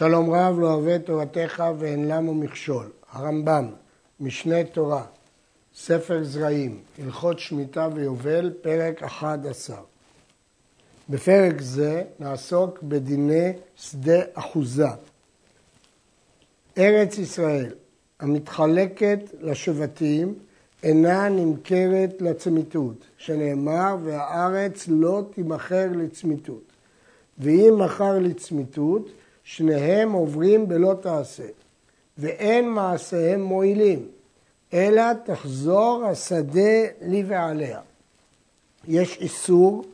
שלום רב לא אוהב תורתך ואין למו מכשול. הרמב"ם, משנה תורה, ספר זרעים, הלכות שמיטה ויובל, פרק 11. בפרק זה נעסוק בדיני שדה אחוזה. ארץ ישראל המתחלקת לשבטים אינה נמכרת לצמיתות, שנאמר והארץ לא תימכר לצמיתות. ואם מכר לצמיתות, שניהם עוברים בלא תעשה, ואין מעשיהם מועילים, אלא תחזור השדה לי ועליה. יש איסור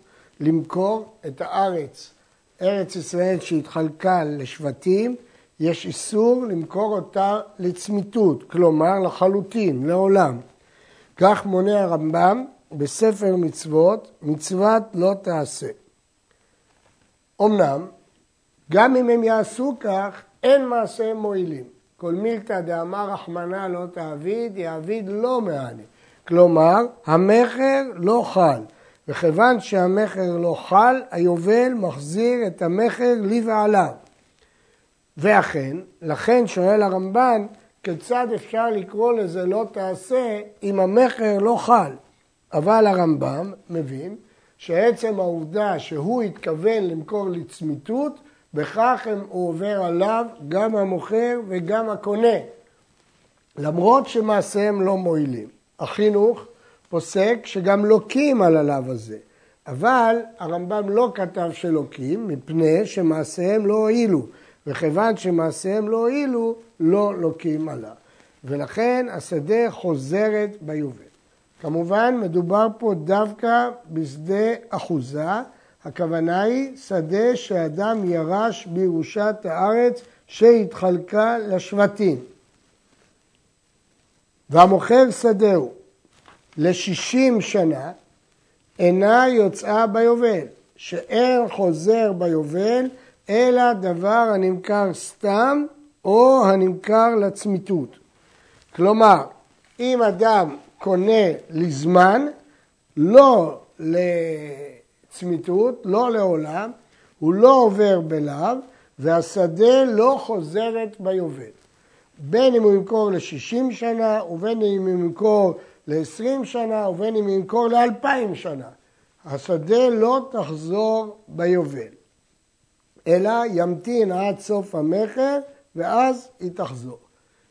למכור את הארץ, ארץ ישראל שהתחלקה לשבטים, יש איסור למכור אותה לצמיתות, כלומר לחלוטין, לעולם. כך מונה הרמב"ם בספר מצוות, מצוות לא תעשה. אמנם, גם אם הם יעשו כך, אין מעשיהם מועילים. כל מילתא דאמר רחמנא לא תעביד, יעביד לא מעני. כלומר, המכר לא חל. וכיוון שהמכר לא חל, היובל מחזיר את המכר לי ועליו. ואכן, לכן שואל הרמב"ן, כיצד אפשר לקרוא לזה לא תעשה אם המכר לא חל? אבל הרמב"ם מבין שעצם העובדה שהוא התכוון למכור לצמיתות, בכך הוא עובר עליו גם המוכר וגם הקונה, למרות שמעשיהם לא מועילים. החינוך פוסק שגם לוקים על הלאו הזה, אבל הרמב"ם לא כתב שלוקים מפני שמעשיהם לא הועילו, וכיוון שמעשיהם לא הועילו, לא לוקים עליו. ולכן השדה חוזרת ביובל. כמובן מדובר פה דווקא בשדה אחוזה, הכוונה היא שדה שאדם ירש בירושת הארץ שהתחלקה לשבטים. והמוכר שדהו לשישים שנה אינה יוצאה ביובל, שאין חוזר ביובל אלא דבר הנמכר סתם או הנמכר לצמיתות. כלומר, אם אדם קונה לזמן, לא לצמיתות, לא לעולם, הוא לא עובר בלאו, והשדה לא חוזרת ביובל. בין אם הוא ימכור ל-60 שנה, ובין אם הוא ימכור ל-20 שנה, ובין אם הוא ימכור ל-2,000 שנה. השדה לא תחזור ביובל, אלא ימתין עד סוף המכר, ואז היא תחזור.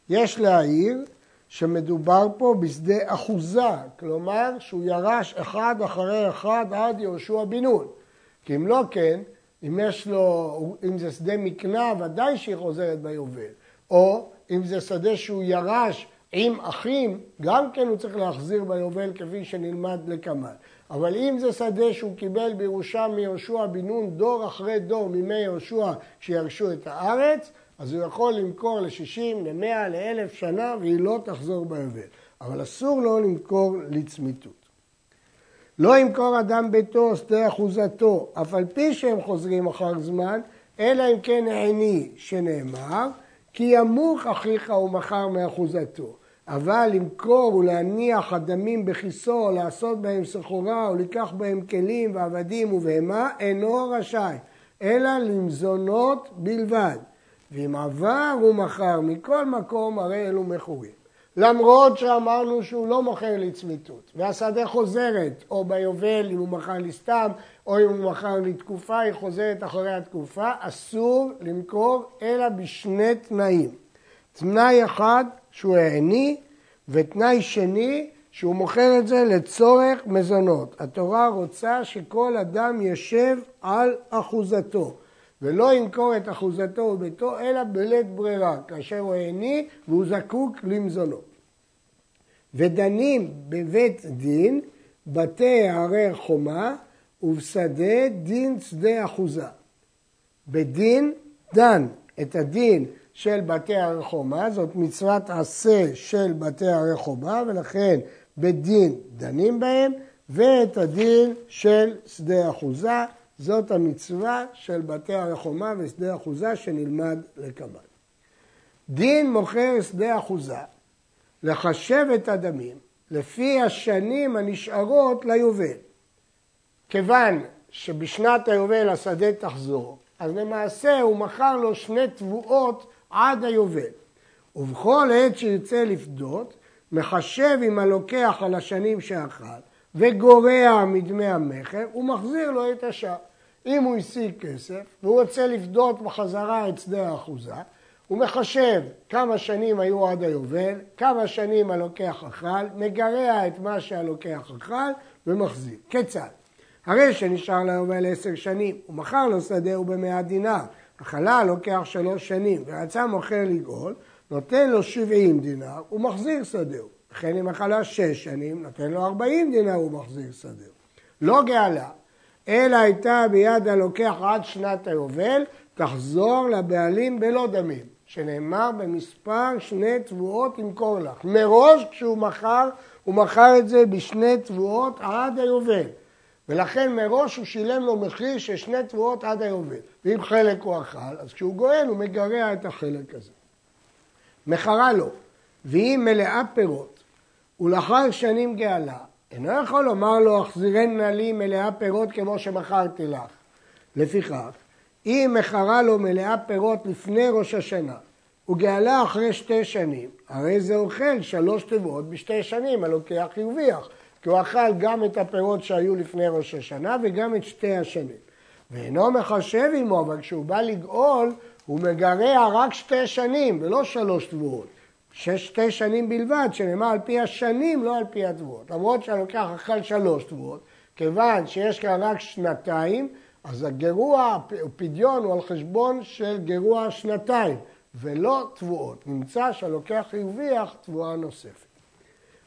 יש להעיר שמדובר פה בשדה אחוזה, כלומר שהוא ירש אחד אחרי אחד עד יהושע בן נון. כי אם לא כן, אם יש לו, אם זה שדה מקנה, ודאי שהיא חוזרת ביובל. או אם זה שדה שהוא ירש עם אחים, גם כן הוא צריך להחזיר ביובל כפי שנלמד לקמאל. אבל אם זה שדה שהוא קיבל בירושה מיהושע בן נון דור אחרי דור מימי יהושע שירשו את הארץ, אז הוא יכול למכור ל-60, ל-100, ל-1000 שנה והיא לא תחזור ביובל. אבל אסור לו למכור לצמיתות. לא ימכור אדם ביתו שדה אחוזתו, אף על פי שהם חוזרים אחר זמן, אלא אם כן עיני שנאמר, כי ימוך אחיך ומכר מאחוזתו. אבל למכור ולהניח אדמים בכיסו, לעשות בהם סחורה, או לקח בהם כלים ועבדים ובהמה, אינו רשאי, אלא למזונות בלבד. ואם עבר הוא מכר מכל מקום, הרי אלו מכורים. למרות שאמרנו שהוא לא מוכר לצמיתות, והשדה חוזרת, או ביובל אם הוא מכר לי סתם, או אם הוא מכר לי תקופה, היא חוזרת אחרי התקופה, אסור למכור אלא בשני תנאים. תנאי אחד שהוא העני, ותנאי שני שהוא מוכר את זה לצורך מזונות. התורה רוצה שכל אדם ישב על אחוזתו. ולא ימכור את אחוזתו וביתו, אלא בלית ברירה, כאשר הוא העני והוא זקוק למזונות. ודנים בבית דין, בתי ערי חומה, ובשדה דין שדה אחוזה. בדין דן את הדין של בתי ערי חומה, זאת מצוות עשה של בתי ערי חומה, ולכן בדין דנים בהם, ואת הדין של שדה אחוזה. זאת המצווה של בתי הרחומה ושדה אחוזה שנלמד לקבל. דין מוכר שדה אחוזה, לחשב את הדמים לפי השנים הנשארות ליובל. כיוון שבשנת היובל השדה תחזור, אז למעשה הוא מכר לו שני תבואות עד היובל. ובכל עת שירצה לפדות, מחשב עם הלוקח על השנים שאכל וגורע מדמי המכר, הוא מחזיר לו את השאר. אם הוא השיג כסף והוא רוצה לפדות בחזרה את שדה האחוזה, הוא מחשב כמה שנים היו עד היובל, כמה שנים הלוקח אכל, מגרע את מה שהלוקח אכל ומחזיר. כיצד? הרי שנשאר ליובל עשר שנים, הוא מכר לו שדה ובמאה דינר, החלה לוקח שלוש שנים ורצה מוכר לגאול, נותן לו שבעים דינר, הוא מחזיר שדהו. וכן אם אכלה שש שנים, נותן לו ארבעים דינר, הוא מחזיר שדהו. לא גאלה, אלא הייתה ביד הלוקח עד שנת היובל, תחזור לבעלים בלא דמים, שנאמר במספר שני תבואות ימכור לך. מראש כשהוא מכר, הוא מכר את זה בשני תבואות עד היובל. ולכן מראש הוא שילם לו מחיר של שני תבואות עד היובל. ואם חלק הוא אכל, אז כשהוא גואל הוא מגרע את החלק הזה. מכרה לו, והיא מלאה פירות, ולאחר שנים גאלה, אינו יכול לומר לו, החזירנה לי מלאה פירות כמו שמכרתי לך. לפיכך, אם מכרה לו מלאה פירות לפני ראש השנה, וגאלה אחרי שתי שנים, הרי זה אוכל שלוש תיבות בשתי שנים, הלוקח הרוויח, כי הוא אכל גם את הפירות שהיו לפני ראש השנה וגם את שתי השנים. ואינו מחשב עמו, אבל כשהוא בא לגאול, הוא מגרע רק שתי שנים ולא שלוש תבואות. שתי שנים בלבד, שנאמר על פי השנים, לא על פי התבואות. למרות שהלוקח אכל שלוש תבואות, כיוון שיש כאן רק שנתיים, אז הגירוע, הפדיון הוא על חשבון של גירוע שנתיים, ולא תבואות. נמצא שהלוקח הרוויח תבואה נוספת.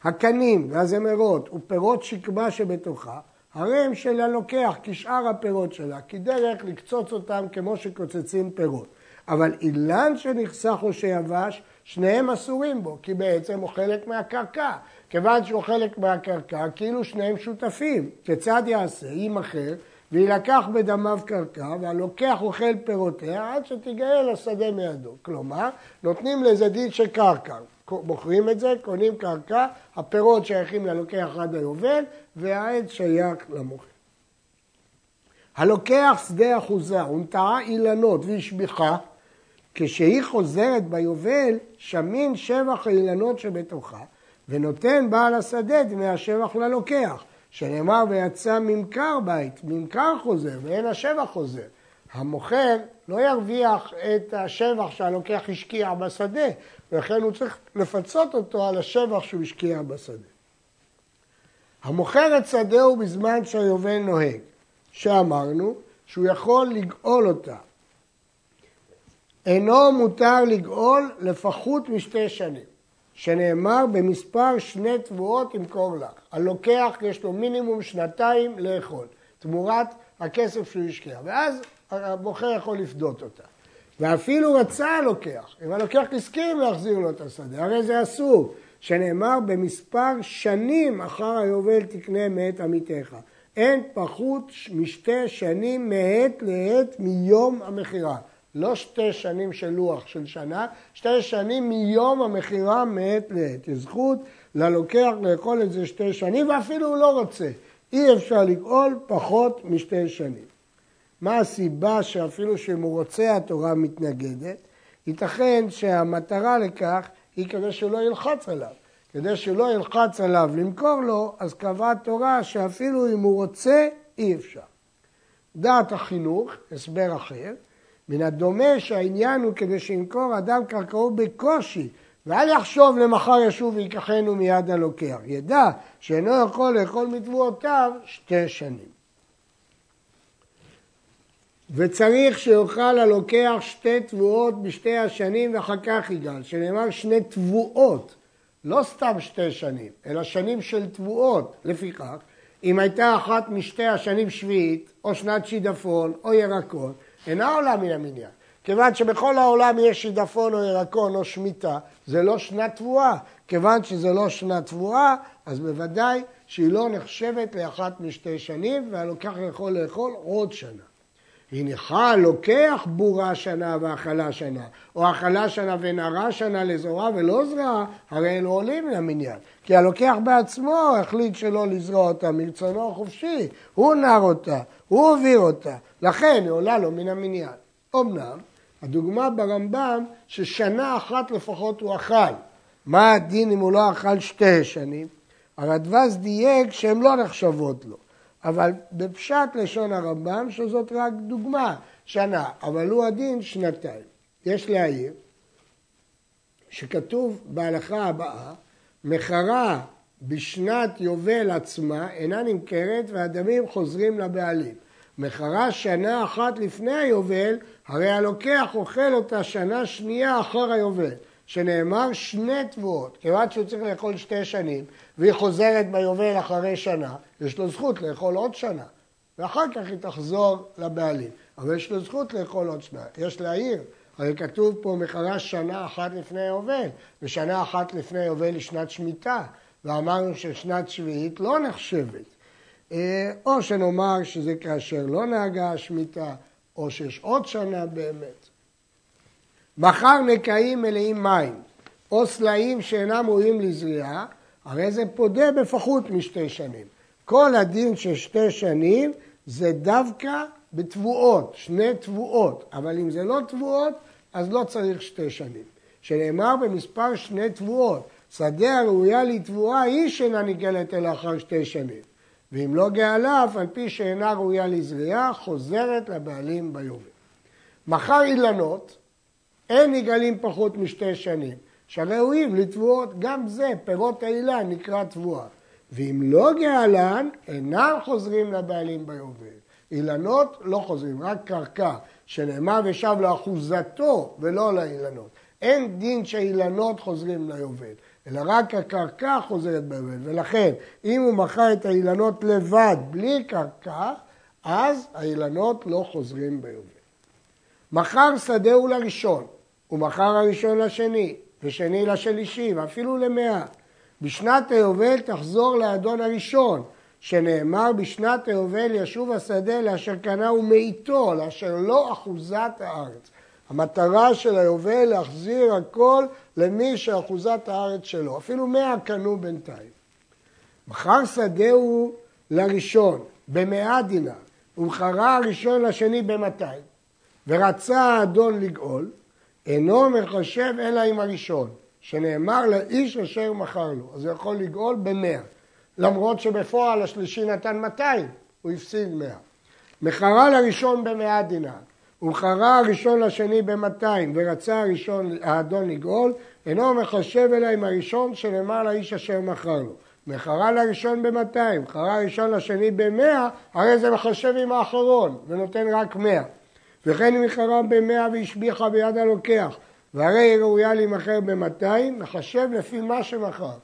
הקנים והזמרות ופירות שקמה שבתוכה, הרי הם של הלוקח כשאר הפירות שלה, כי דרך לקצוץ אותם כמו שקוצצים פירות. אבל אילן שנחסך או שיבש, שניהם אסורים בו, כי בעצם הוא חלק מהקרקע. כיוון שהוא חלק מהקרקע, כאילו שניהם שותפים. כיצד יעשה? יימכר ויילקח בדמיו קרקע, והלוקח אוכל פירותיה עד שתיגאל השדה מידו. כלומר, נותנים לזה דין של קרקע. מוכרים את זה, קונים קרקע, הפירות שייכים ללוקח עד היובל, והעד שייך למוכר. הלוקח שדה אחוזה ונטעה אילנות והשביחה, כשהיא חוזרת ביובל, שמין שבח האילנות שבתוכה, ונותן בעל השדה דמי השבח ללוקח, שנאמר ויצא ממכר בית, ממכר חוזר ואין השבח חוזר. המוכר לא ירוויח את השבח שהלוקח השקיע בשדה, ולכן הוא צריך לפצות אותו על השבח שהוא השקיע בשדה. המוכר את שדהו בזמן שהיובל נוהג, שאמרנו שהוא יכול לגאול אותה אינו מותר לגאול לפחות משתי שנים, שנאמר במספר שני תבואות ימכור לך. הלוקח יש לו מינימום שנתיים לאכול, תמורת הכסף שהוא השקיע, ואז הבוחר יכול לפדות אותה. ואפילו רצה הלוקח, אם הלוקח הסכים להחזיר לו את השדה, הרי זה אסור, שנאמר במספר שנים אחר היובל תקנה מאת עמיתך. אין פחות משתי שנים מעת לעת מיום המכירה. לא שתי שנים של לוח של שנה, שתי שנים מיום המכירה מעת לעת. יש זכות ללוקח לאכול את זה שתי שנים, ואפילו הוא לא רוצה. אי אפשר לגאול פחות משתי שנים. מה הסיבה שאפילו שאם הוא רוצה התורה מתנגדת? ייתכן שהמטרה לכך היא כדי שלא ילחץ עליו. כדי שלא ילחץ עליו למכור לו, אז קבעה תורה שאפילו אם הוא רוצה, אי אפשר. דעת החינוך, הסבר אחר, מן הדומה שהעניין הוא כדי שימכור אדם קרקעו בקושי, ואל יחשוב למחר ישוב ויקחנו מיד הלוקח. ידע שאינו יכול לאכול מתבואותיו שתי שנים. וצריך שיאכל הלוקח שתי תבואות בשתי השנים ואחר כך יגאל, שנאמר שני תבואות, לא סתם שתי שנים, אלא שנים של תבואות. לפיכך, אם הייתה אחת משתי השנים שביעית, או שנת שידפון, או ירקות, אינה עולה מן המניין. כיוון שבכל העולם יש שידפון או ירקון או שמיטה, זה לא שנת תבואה. כיוון שזה לא שנת תבואה, אז בוודאי שהיא לא נחשבת לאחת משתי שנים, והלוקח יכול לאכול עוד שנה. הניחה לוקח בורה שנה ואכלה שנה, או אכלה שנה ונערה שנה לזרוע ולא זרעה, הרי אלו עולים מן המניין. כי הלוקח בעצמו החליט שלא לזרוע אותה מרצונו החופשי, הוא נער אותה, הוא העביר אותה, לכן היא עולה לו מן המניין. אמנם, הדוגמה ברמב"ם ששנה אחת לפחות הוא אכל. מה הדין אם הוא לא אכל שתי שנים? הרדווז דייק שהן לא נחשבות לו. אבל בפשט לשון הרמב"ם, שזאת רק דוגמה, שנה, אבל הוא הדין שנתיים. יש להעיר שכתוב בהלכה הבאה, מחרה בשנת יובל עצמה אינה נמכרת והדמים חוזרים לבעלים. מחרה שנה אחת לפני היובל, הרי הלוקח אוכל אותה שנה שנייה אחר היובל. שנאמר שני תבואות, כיוון שהוא צריך לאכול שתי שנים והיא חוזרת ביובל אחרי שנה, יש לו זכות לאכול עוד שנה ואחר כך היא תחזור לבעלים, אבל יש לו זכות לאכול עוד שנה. יש להעיר, הרי כתוב פה מחרש שנה אחת לפני היובל ושנה אחת לפני היובל היא שנת שמיטה ואמרנו ששנת שביעית לא נחשבת. אה, או שנאמר שזה כאשר לא נהגה השמיטה או שיש עוד שנה באמת. מחר נקעים מלאים מים, או סלעים שאינם ראויים לזריעה, הרי זה פודה בפחות משתי שנים. כל הדין של שתי שנים זה דווקא בתבואות, שני תבואות, אבל אם זה לא תבואות, אז לא צריך שתי שנים. שנאמר במספר שני תבואות, שדה הראויה לתבואה היא שאינה ניגלת אלא אחר שתי שנים. ואם לא גאלה, אף על פי שאינה ראויה לזריעה, חוזרת לבעלים ביובל. מחר אילנות, אין נגאלים פחות משתי שנים, שהראויים לתבואות, גם זה, פירות האילן נקרא תבואה. ואם לא גאלן, אינם חוזרים לבעלים ביובל. אילנות לא חוזרים, רק קרקע, שנאמר ושב לאחוזתו ולא לאילנות. אין דין שאילנות חוזרים ליובל, אלא רק הקרקע חוזרת ביובל. ולכן, אם הוא מכר את האילנות לבד, בלי קרקע, אז האילנות לא חוזרים ביובל. מכר שדהו לראשון, ומכר הראשון לשני, ושני לשלישי, ואפילו למאה. בשנת היובל תחזור לאדון הראשון, שנאמר בשנת היובל ישוב השדה לאשר קנהו מאיתו, לאשר לא אחוזת הארץ. המטרה של היובל להחזיר הכל למי שאחוזת הארץ שלו, אפילו מאה קנו בינתיים. מכר שדהו לראשון במאה דינר, ומכרה הראשון לשני במאתיים, ורצה האדון לגאול, אינו מחשב אלא עם הראשון, שנאמר לאיש אשר מכר לו, אז הוא יכול לגאול במאה, למרות שבפועל השלישי נתן 200, הוא הפסיד 100. מכרה לראשון במאה דינר, ומכרה הראשון לשני במאתיים, ורצה הראשון, האדון לגאול, אינו מחשב אלא עם הראשון שנאמר לאיש אשר מכר לו. מכרה לראשון במאתיים, מכרה הראשון לשני במאה, הרי זה מחשב עם האחרון, ונותן רק מאה. וכן אם מכרה במאה והשביחה ביד הלוקח, והרי היא ראויה להימכר במאתיים, מחשב לפי מה שמכר.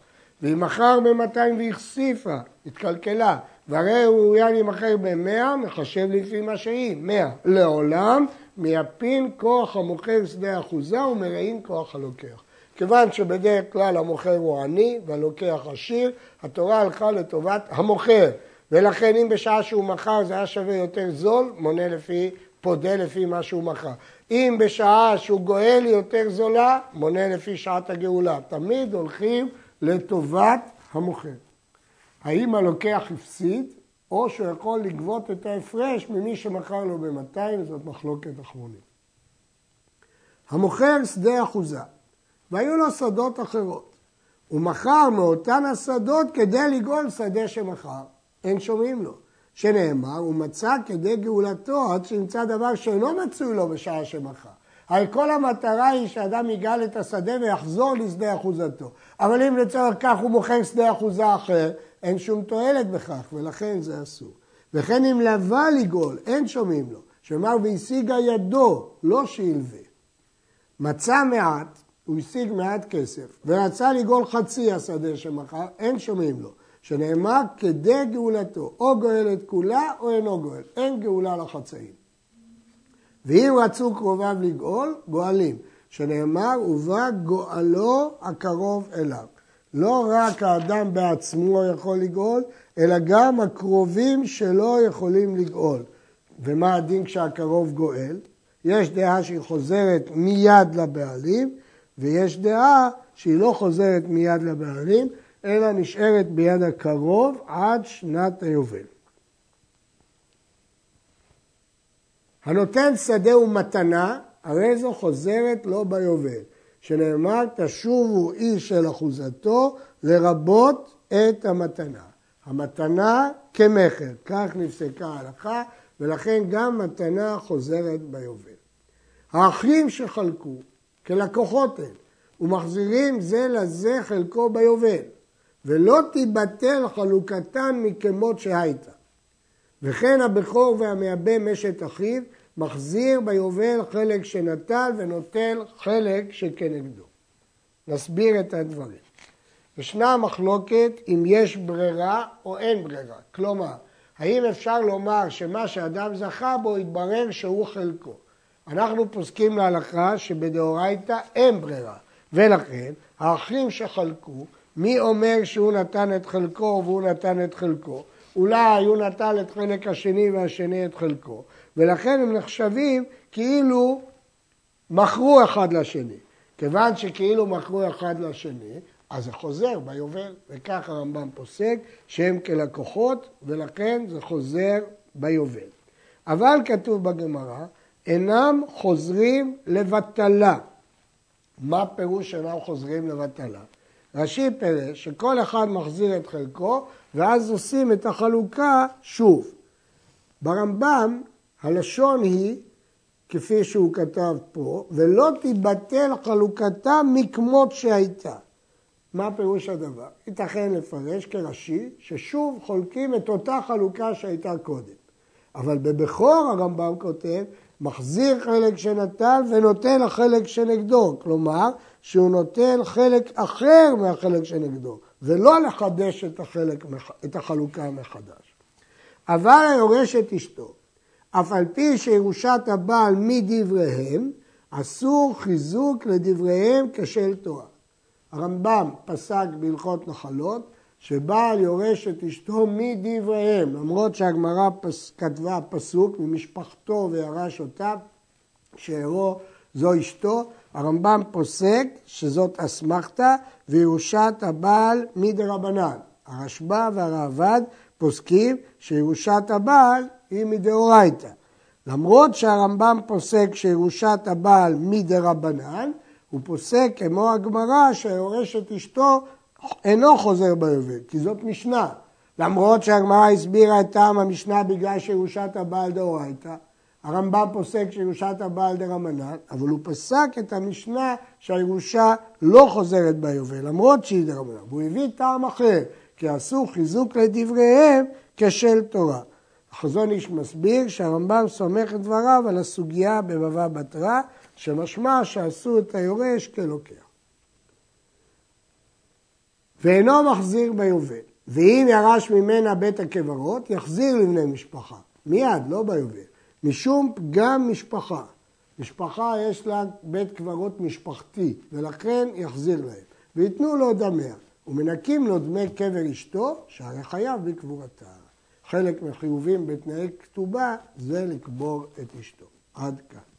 ואם מכר במאתיים והכסיפה, התקלקלה, והרי היא ראויה להימכר במאה, מחשב לפי מה שהיא, מאה. לעולם מייפין כוח המוכר שדה אחוזה ומרעים כוח הלוקח. כיוון שבדרך כלל המוכר הוא עני והלוקח עשיר, התורה הלכה לטובת המוכר. ולכן אם בשעה שהוא מכר זה היה שווה יותר זול, מונה לפי פודה לפי מה שהוא מכר. אם בשעה שהוא גואל יותר זולה, מונה לפי שעת הגאולה. תמיד הולכים לטובת המוכר. האם הלוקח הפסיד, או שהוא יכול לגבות את ההפרש ממי שמכר לו ב-200, זאת מחלוקת אחרונים. המוכר שדה אחוזה, והיו לו שדות אחרות. הוא מכר מאותן השדות כדי לגאול שדה שמכר, אין שומעים לו. שנאמר, הוא מצא כדי גאולתו עד שימצא דבר שאינו מצוי לו בשעה שמכר. הרי כל המטרה היא שאדם יגאל את השדה ויחזור לשדה אחוזתו. אבל אם לצורך כך הוא מוכר שדה אחוזה אחר, אין שום תועלת בכך, ולכן זה אסור. וכן אם לבא לגאול, אין שומעים לו. שאמר והשיגה ידו, לא שילווה. מצא מעט, הוא השיג מעט כסף, ורצה לגאול חצי השדה שמכר, אין שומעים לו. שנאמר כדי גאולתו, או גואל את כולה או אינו גואל, אין גאולה לחצאים. ואם רצו קרוביו לגאול, גואלים, שנאמר ובא גואלו הקרוב אליו. לא רק האדם בעצמו יכול לגאול, אלא גם הקרובים שלו יכולים לגאול. ומה הדין כשהקרוב גואל? יש דעה שהיא חוזרת מיד לבעלים, ויש דעה שהיא לא חוזרת מיד לבעלים, אלא נשארת ביד הקרוב עד שנת היובל. הנותן שדה ומתנה, הרי זו חוזרת לו ביובל, שנאמר תשובו איש אל אחוזתו לרבות את המתנה. המתנה כמכר, כך נפסקה ההלכה, ולכן גם מתנה חוזרת ביובל. האחים שחלקו כלקוחות הם, ומחזירים זה לזה חלקו ביובל, ולא תיבטל חלוקתן מכמות שהייתה. וכן הבכור והמייבא משת אחיו, מחזיר ביובל חלק שנטל ונוטל חלק שכנגדו. נסביר את הדברים. ישנה מחלוקת אם יש ברירה או אין ברירה. כלומר, האם אפשר לומר שמה שאדם זכה בו יתברר שהוא חלקו. אנחנו פוסקים להלכה שבדאורייתא אין ברירה, ולכן האחים שחלקו, מי אומר שהוא נתן את חלקו והוא נתן את חלקו? אולי הוא נטל את חלק השני והשני את חלקו, ולכן הם נחשבים כאילו מכרו אחד לשני. כיוון שכאילו מכרו אחד לשני, אז זה חוזר ביובל, וכך הרמב"ם פוסק שהם כלקוחות, ולכן זה חוזר ביובל. אבל כתוב בגמרא, אינם חוזרים לבטלה. מה פירוש אינם חוזרים לבטלה? רש"י פירש שכל אחד מחזיר את חלקו, ואז עושים את החלוקה שוב. ברמב"ם הלשון היא, כפי שהוא כתב פה, ולא תיבטל חלוקתה מכמות שהייתה. מה פירוש הדבר? ייתכן לפרש כרש"י ששוב חולקים את אותה חלוקה שהייתה קודם. אבל בבכור הרמב"ם כותב, מחזיר חלק שנטל ונותן החלק שנגדו. כלומר, שהוא נותן חלק אחר מהחלק שנגדו, ולא לחדש את, החלק, את החלוקה מחדש. אבל היורש את אשתו, אף על פי שירושת הבעל מדבריהם, אסור חיזוק לדבריהם כשל תורה. הרמב"ם פסק בהלכות נחלות שבעל יורש את אשתו מדבריהם, למרות שהגמרא פס, כתבה פסוק ממשפחתו וירש אותה, שאירו זו אשתו, הרמב"ם פוסק שזאת אסמכתא וירושת הבעל מדרבנן. הרשב"א והראב"ד פוסקים שירושת הבעל היא מדאורייתא. למרות שהרמב"ם פוסק שירושת הבעל מדרבנן, הוא פוסק כמו הגמרא שיורש את אשתו אינו חוזר ביובל, כי זאת משנה. למרות שהגמרא הסבירה את טעם המשנה בגלל שירושת הבעל דאורייתא, הרמב"ם פוסק שירושת הבעל דרמנן, אבל הוא פסק את המשנה שהירושה לא חוזרת ביובל, למרות שהיא דרמנן. והוא הביא טעם אחר, כי עשו חיזוק לדבריהם כשל תורה. החזון איש מסביר שהרמב"ם סומך את דבריו על הסוגיה בבבא בתרא, שמשמע שעשו את היורש כלוקח. ואינו מחזיר ביובל. ואם ירש ממנה בית הקברות, יחזיר לבני משפחה. מיד, לא ביובל. משום פגם משפחה. משפחה יש לה בית קברות משפחתי, ולכן יחזיר להם. וייתנו לו דמיה, ומנקים לו דמי קבר אשתו, שהרי חייב בקבורתה. חלק מחיובים בתנאי כתובה זה לקבור את אשתו. עד כאן.